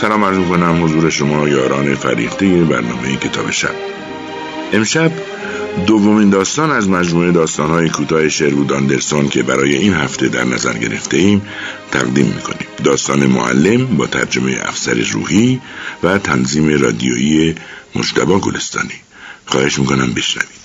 سلام عرض کنم حضور شما یاران فریخته برنامه کتاب شب. امشب دومین داستان از مجموعه داستانهای کوتاه شروود آندرسون که برای این هفته در نظر گرفته ایم تقدیم می‌کنیم. داستان معلم با ترجمه افسر روحی و تنظیم رادیویی مجتبا گلستانی. خواهش می‌کنم بشنوید.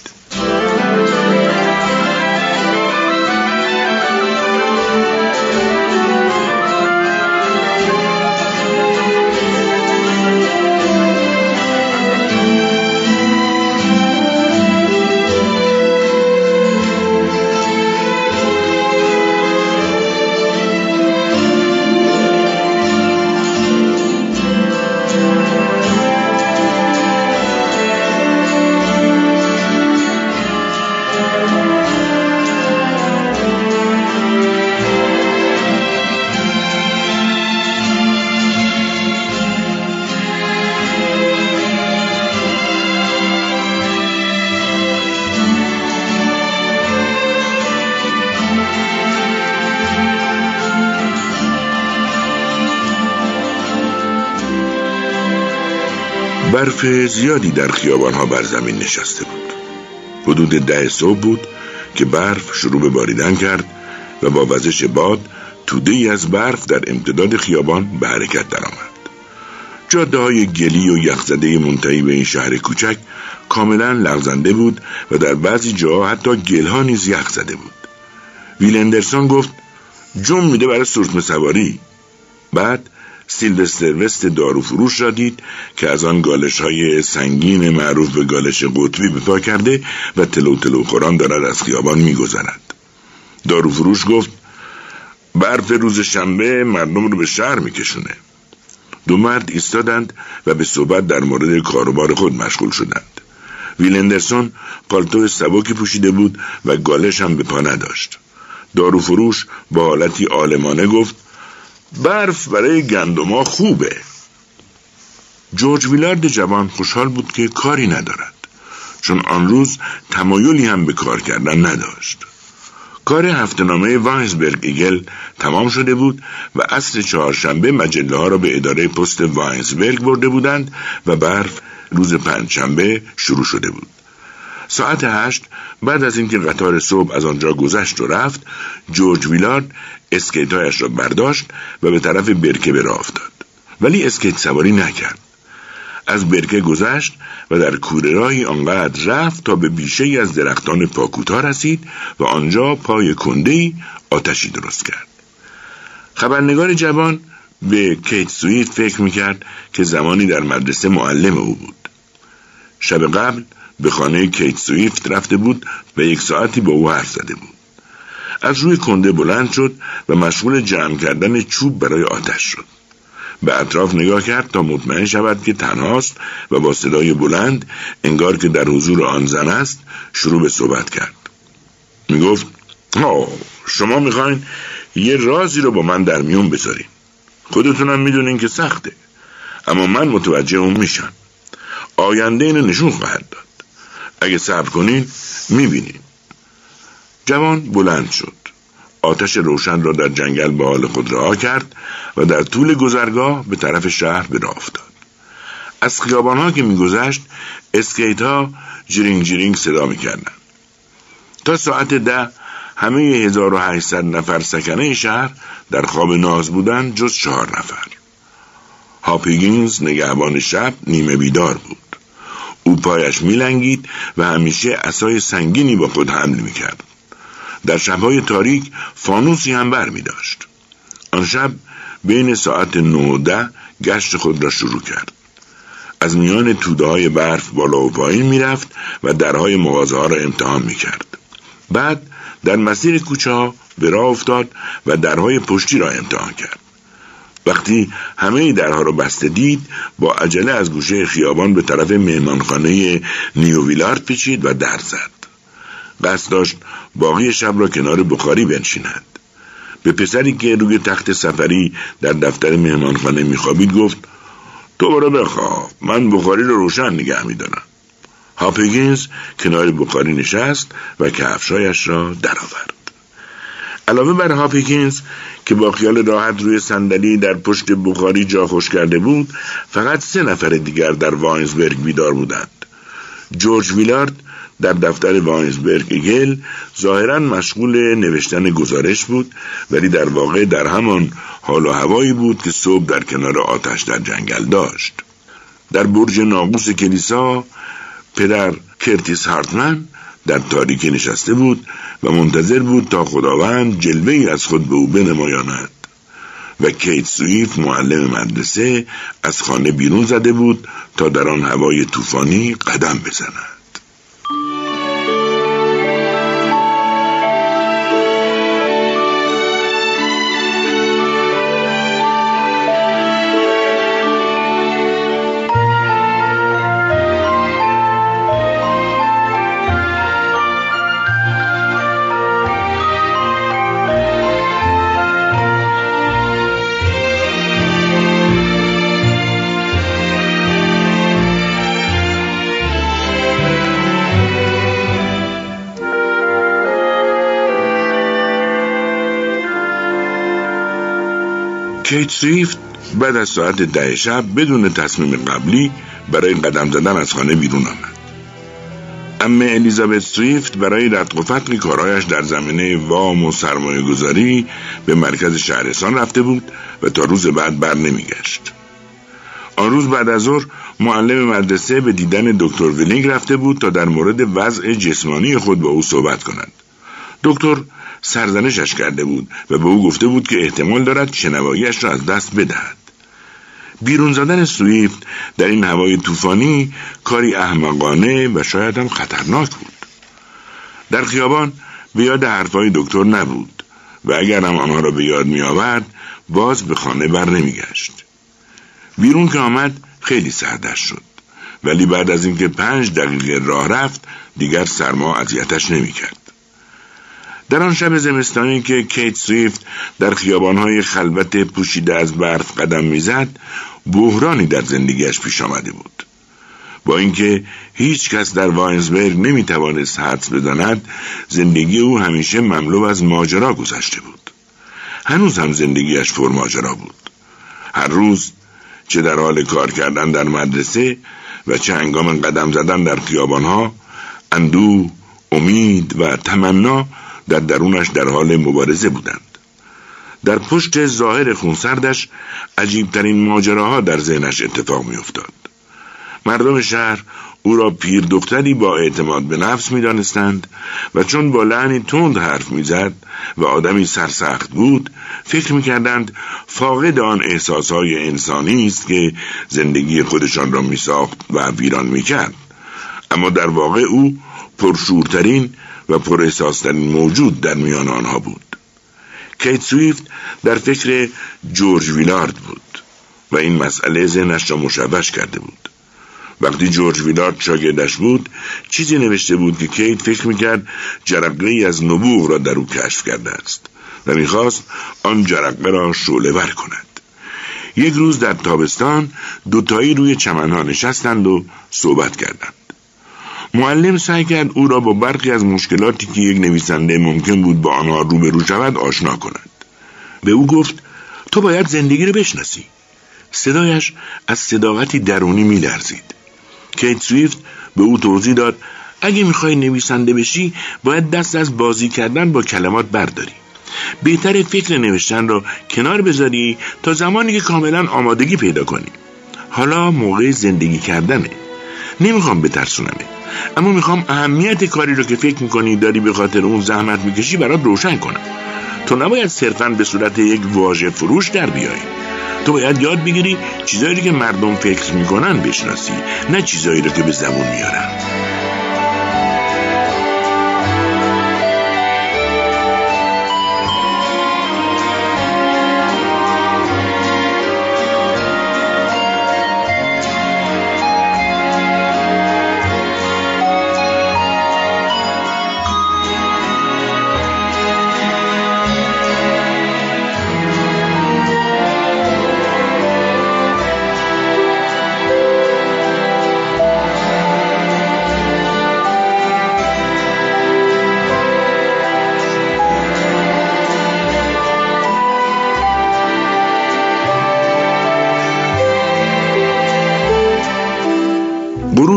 برف زیادی در خیابانها بر زمین نشسته بود حدود ده صبح بود که برف شروع به باریدن کرد و با وزش باد توده ای از برف در امتداد خیابان به حرکت درآمد. جاده های گلی و یخزده منتهی به این شهر کوچک کاملا لغزنده بود و در بعضی جاها حتی گلها نیز یخ زده بود. ویلندرسون گفت جم میده برای سورتم سواری. بعد سیلوستر وست دارو فروش را دید که از آن گالش های سنگین معروف به گالش قطبی به پا کرده و تلو تلو خوران دارد از خیابان میگذرد. دارو فروش گفت برف روز شنبه مردم رو به شهر میکشونه. دو مرد ایستادند و به صحبت در مورد کاروبار خود مشغول شدند. ویلندرسون پالتو سبکی پوشیده بود و گالش هم به پا نداشت. دارو فروش با حالتی آلمانه گفت برف برای گندما خوبه. جورج ویلارد جوان خوشحال بود که کاری ندارد چون آن روز تمایلی هم به کار کردن نداشت. کار هفتنامه واینزبرگ ایگل تمام شده بود و عصر چهارشنبه مجله ها را به اداره پست واینزبرگ برده بودند و برف روز پنجشنبه شروع شده بود. ساعت هشت بعد از اینکه قطار صبح از آنجا گذشت و رفت جورج ویلارد اسکیتهایش را برداشت و به طرف برکه به راه افتاد. ولی اسکیت سواری نکرد. از برکه گذشت و در کوره راهی آنقدر رفت تا به بیشه‌ای از درختان پاکوتا رسید و آنجا پای کنده آتشی درست کرد. خبرنگار جوان به کیت سویفت فکر می‌کرد که زمانی در مدرسه معلم او بود. شب قبل به خانه کیت سویفت رفته بود و یک ساعتی با او حرف زده بود. از روی کنده بلند شد و مشغول جمع کردن چوب برای آتش شد. به اطراف نگاه کرد تا مطمئن شود که تنهاست و با صدای بلند انگار که در حضور آن زن است شروع به صحبت کرد. می گفت شما می‌خواین یه رازی رو با من در میون بذارین. خودتونم می‌دونین که سخته. اما من متوجه اون میشم. آینده اینو نشون خواهد داد. اگه صبر کنین می‌بینین جوان بلند شد. آتش روشن را در جنگل به حال خود رها کرد و در طول گذرگاه به طرف شهر به راه افتاد. از ها که میگذشت اسکیت ها جرینگ جرینگ صدا می‌کردند. تا ساعت ده همه 1800 نفر سکنه شهر در خواب ناز بودند جز چهار نفر. هاپیگینز نگهبان شب نیمه بیدار بود. او پایش میلنگید و همیشه اسای سنگینی با خود حمل می‌کرد در شبهای تاریک فانوسی هم بر می داشت. آن شب بین ساعت نه و ده گشت خود را شروع کرد. از میان توده های برف بالا و پایین می‌رفت و درهای مغازه ها را امتحان می کرد. بعد در مسیر کوچه ها به راه افتاد و درهای پشتی را امتحان کرد. وقتی همه درها را بسته دید با عجله از گوشه خیابان به طرف مهمانخانه نیوویلارد پیچید و در زد. قصد داشت باقی شب را کنار بخاری بنشیند. به پسری که روی تخت سفری در دفتر مهمانخانه میخوابید گفت تو برو بخواب من بخاری رو روشن نگه میدارم. هاپگینز کنار بخاری نشست و کفشایش را درآورد. علاوه بر هاپیکینز که با خیال راحت روی صندلی در پشت بخاری جا خوش کرده بود فقط سه نفر دیگر در واینزبرگ بیدار بودند. جورج ویلارد در دفتر واینزبرگ گل ظاهرا مشغول نوشتن گزارش بود ولی در واقع در همان حال و هوایی بود که صبح در کنار آتش در جنگل داشت. در برج ناقوس کلیسا پدر کرتیس هارتمن در تاریکی نشسته بود و منتظر بود تا خداوند جلوه از خود به او بنمایاند. و کیت سویف معلم مدرسه از خانه بیرون زده بود تا در آن هوای طوفانی قدم بزند. کیت سویفت بعد از ساعت ده شب بدون تصمیم قبلی برای قدم زدن از خانه بیرون آمد. اما الیزابت سویفت برای رتق و فتق کارهایش در زمینه وام و سرمایه گذاری به مرکز شهرستان رفته بود و تا روز بعد بر نمیگشت. آن روز بعد از ظهر معلم مدرسه به دیدن دکتر ویلینگ رفته بود تا در مورد وضع جسمانی خود با او صحبت کند. دکتر سرزنشش کرده بود و به او گفته بود که احتمال دارد شنواییش را از دست بدهد. بیرون زدن سویفت در این هوای طوفانی کاری احمقانه و شاید هم خطرناک بود. در خیابان به یاد حرفهای دکتر نبود و اگر هم آنها را به یاد می آورد باز به خانه بر نمیگشت. بیرون که آمد خیلی سردش شد. ولی بعد از اینکه پنج دقیقه راه رفت دیگر سرما اذیتش نمی‌کرد. در آن شب زمستانی که کیت سویفت در خیابانهای خلوت پوشیده از برف قدم می‌زد بحرانی در زندگیش پیش آمده بود. با اینکه هیچ کس در واینزبرگ نمی توانست حدس بداند زندگی او همیشه مملو از ماجرا گذشته بود. هنوز هم زندگیش پر ماجرا بود. هر روز چه در حال کار کردن در مدرسه و چه انگام قدم زدن در خیابانها اندو، امید و تمنا در درونش در حال مبارزه بودند در پشت ظاهر خونسردش عجیبترین ماجراها در ذهنش اتفاق میافتاد مردم شهر او را پیر دختری با اعتماد به نفس می دانستند و چون با لعنی تند حرف می‌زد و آدمی سرسخت بود فکر می کردند فاقد آن احساسهای انسانی است که زندگی خودشان را می ساخت و ویران می کرد. اما در واقع او پرشورترین و پر موجود در میان آنها بود. کیت سویفت در فکر جورج ویلارد بود و این مسئله ذهنش را مشوش کرده بود. وقتی جورج ویلارد شاگردش بود چیزی نوشته بود که کیت فکر می‌کرد جرقه ای از نبوغ را در او کشف کرده است و می‌خواست آن جرقه را شعله ور کند. یک روز در تابستان دوتایی روی چمنها نشستند و صحبت کردند. معلم سعی کرد او را با برخی از مشکلاتی که یک نویسنده ممکن بود با آنها روبرو شود آشنا کند. به او گفت تو باید زندگی رو بشناسی. صدایش از صداقتی درونی میلرزید. کیت سویفت به او توضیح داد اگه می‌خوای نویسنده بشی باید دست از بازی کردن با کلمات برداری. بهتر فکر نوشتن را کنار بذاری تا زمانی که کاملا آمادگی پیدا کنی. حالا موقع زندگی کردنه. نمی‌خوام بترسونمه اما می‌خوام اهمیت کاری رو که فکر می‌کنی داری به خاطر اون زحمت می‌کشی برات روشن کنم. تو نباید صرفا به صورت یک واژه فروش در بیای. تو باید یاد بگیری چیزایی که مردم فکر می‌کنن بشناسی نه چیزایی رو که به زبون میارن.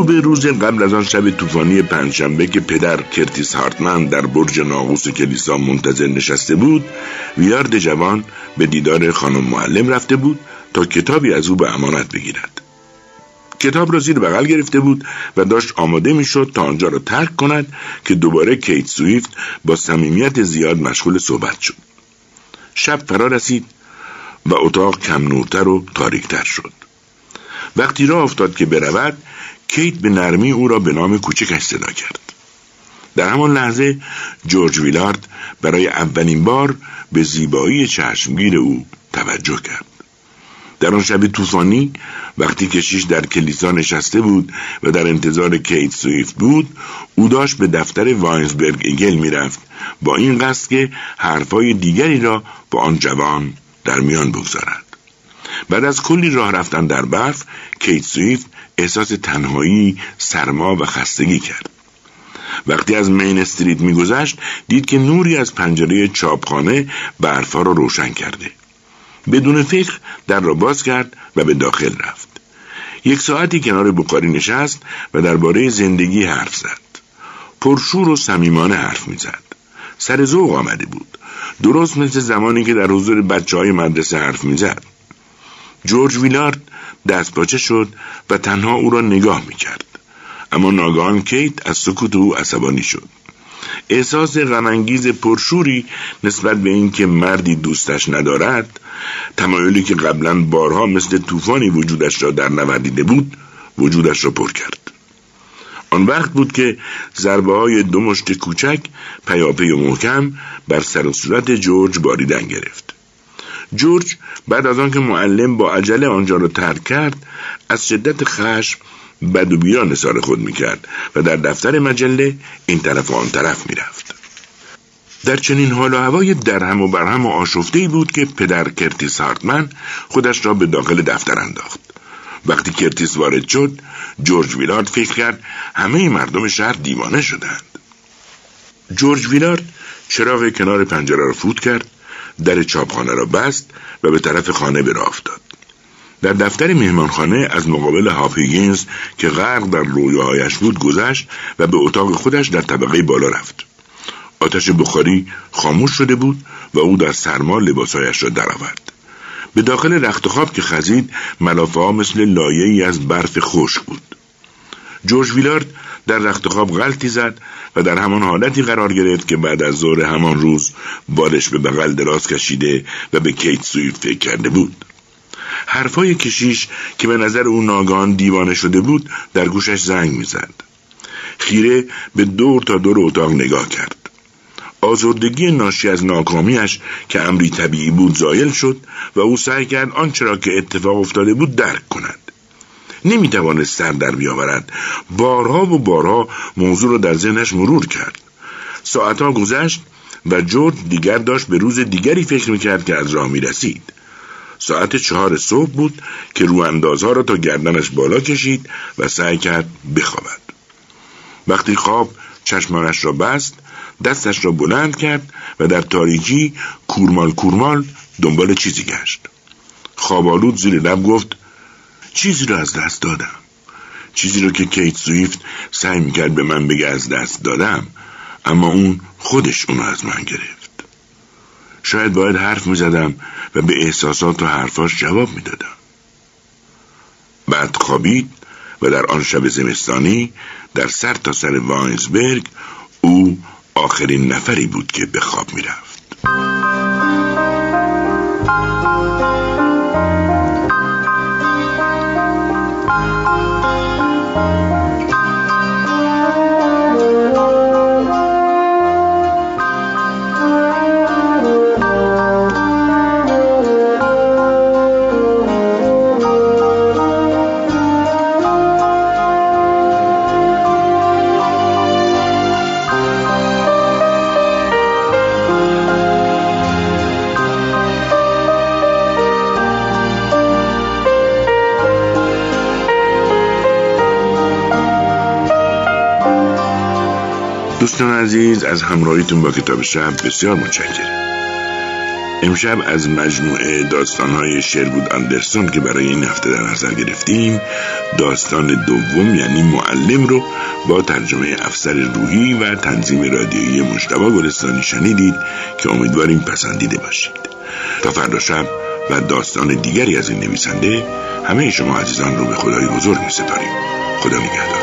غروب روز قبل از آن شب طوفانی پنجشنبه که پدر کرتیس هارتمن در برج ناقوس کلیسا منتظر نشسته بود ویارد جوان به دیدار خانم معلم رفته بود تا کتابی از او به امانت بگیرد. کتاب را زیر بغل گرفته بود و داشت آماده می‌شد تا آنجا را ترک کند که دوباره کیت سویفت با صمیمیت زیاد مشغول صحبت شد. شب فرا رسید و اتاق کم نورتر و تاریکتر شد. وقتی راه افتاد که برود کیت به نرمی او را به نام کوچکش صدا کرد. در همان لحظه جورج ویلارد برای اولین بار به زیبایی چشمگیر او توجه کرد. در آن شب طوفانی وقتی کشیش در کلیسا نشسته بود و در انتظار کیت سویفت بود او داشت به دفتر واینزبرگ ایگل می‌رفت با این قصد که حرفای دیگری را با آن جوان در میان بگذارد. بعد از کلی راه رفتن در برف کیت سویفت احساس تنهایی سرما و خستگی کرد. وقتی از مین استریت میگذشت دید که نوری از پنجره چاپخانه برفها را روشن کرده. بدون فکر در را باز کرد و به داخل رفت. یک ساعتی کنار بخاری نشست و درباره زندگی حرف زد. پرشور و صمیمانه حرف می‌زد. سر ذوق آمده بود. درست مثل زمانی که در حضور بچه های مدرسه حرف می‌زد. جورج ویلارد دست باچه شد و تنها او را نگاه می‌کرد. اما ناگهان کیت از سکوت او عصبانی شد. احساس غمانگیز پرشوری نسبت به اینکه مردی دوستش ندارد تمایلی که قبلا بارها مثل طوفانی وجودش را در نوردیده بود وجودش را پر کرد. آن وقت بود که ضربه های دو مشت کوچک پیاپی و محکم بر سر و صورت جورج باریدن گرفت. جورج بعد از آنکه معلم با عجله آنجا را ترک کرد از شدت خشم بد و خود می‌کرد و در دفتر مجله این طرف و آن طرف می‌رفت. در چنین حال و هوای درهم و برهم و آشفته بود که پدر کرتیس هارتمن خودش را به داخل دفتر انداخت. وقتی کرتیس وارد شد جورج ویلارد فکر کرد همه مردم شهر دیوانه شدند. جورج ویلارد چراغ کنار پنجره را فوت کرد در چاپخانه را بست و به طرف خانه به افتاد در دفتر مهمانخانه از مقابل هاپیگینز که غرق در رویاهایش بود گذشت و به اتاق خودش در طبقه بالا رفت. آتش بخاری خاموش شده بود و او در سرما لباسهایش را درآورد. به داخل رخت خواب که خزید ملافه ها مثل لایه ای از برف خشک بود. جورج ویلارد در رخت خواب غلطی زد و در همان حالتی قرار گرفت که بعد از ظهر همان روز بالش به بغل دراز کشیده و به کیت سویفت فکر کرده بود. حرفای کشیش که به نظر او ناگان دیوانه شده بود در گوشش زنگ می‌زد. خیره به دور تا دور اتاق نگاه کرد. آزردگی ناشی از ناکامیش که امری طبیعی بود زایل شد و او سعی کرد آنچه را که اتفاق افتاده بود درک کند. نمی‌توانست سر در بیاورد. بارها و بارها موضوع را در ذهنش مرور کرد. ساعتها گذشت و جورج دیگر داشت به روز دیگری فکر می‌کرد که از راه می‌رسید. ساعت چهار صبح بود که رو اندازها را تا گردنش بالا کشید و سعی کرد بخوابد. وقتی خواب چشمانش را بست دستش را بلند کرد و در تاریکی کورمال کورمال دنبال چیزی گشت. خوابالود زیر لب گفت چیزی را از دست دادم. چیزی را که کیت سویفت سعی می‌کرد به من بگه از دست دادم اما اون خودش اونو از من گرفت. شاید باید حرف می‌زدم و به احساسات و حرفاش جواب می‌دادم. بعد خوابید و در آن شب زمستانی در سر تا سر واینزبرگ او آخرین نفری بود که به خواب می‌رفت. عزیز از همراهیتون با کتاب شب بسیار متشکرم. امشب از مجموعه داستانهای شربود اندرسون که برای این هفته در نظر گرفتیم داستان دوم یعنی معلم رو با ترجمه افسر روحی و تنظیم رادیویی مجتبا گلستانی شنیدید که امیدواریم پسندیده باشید. تا فردا شب و داستان دیگری از این نویسنده همه شما عزیزان رو به خدای بزرگ می سپاریم خدا نگهدار.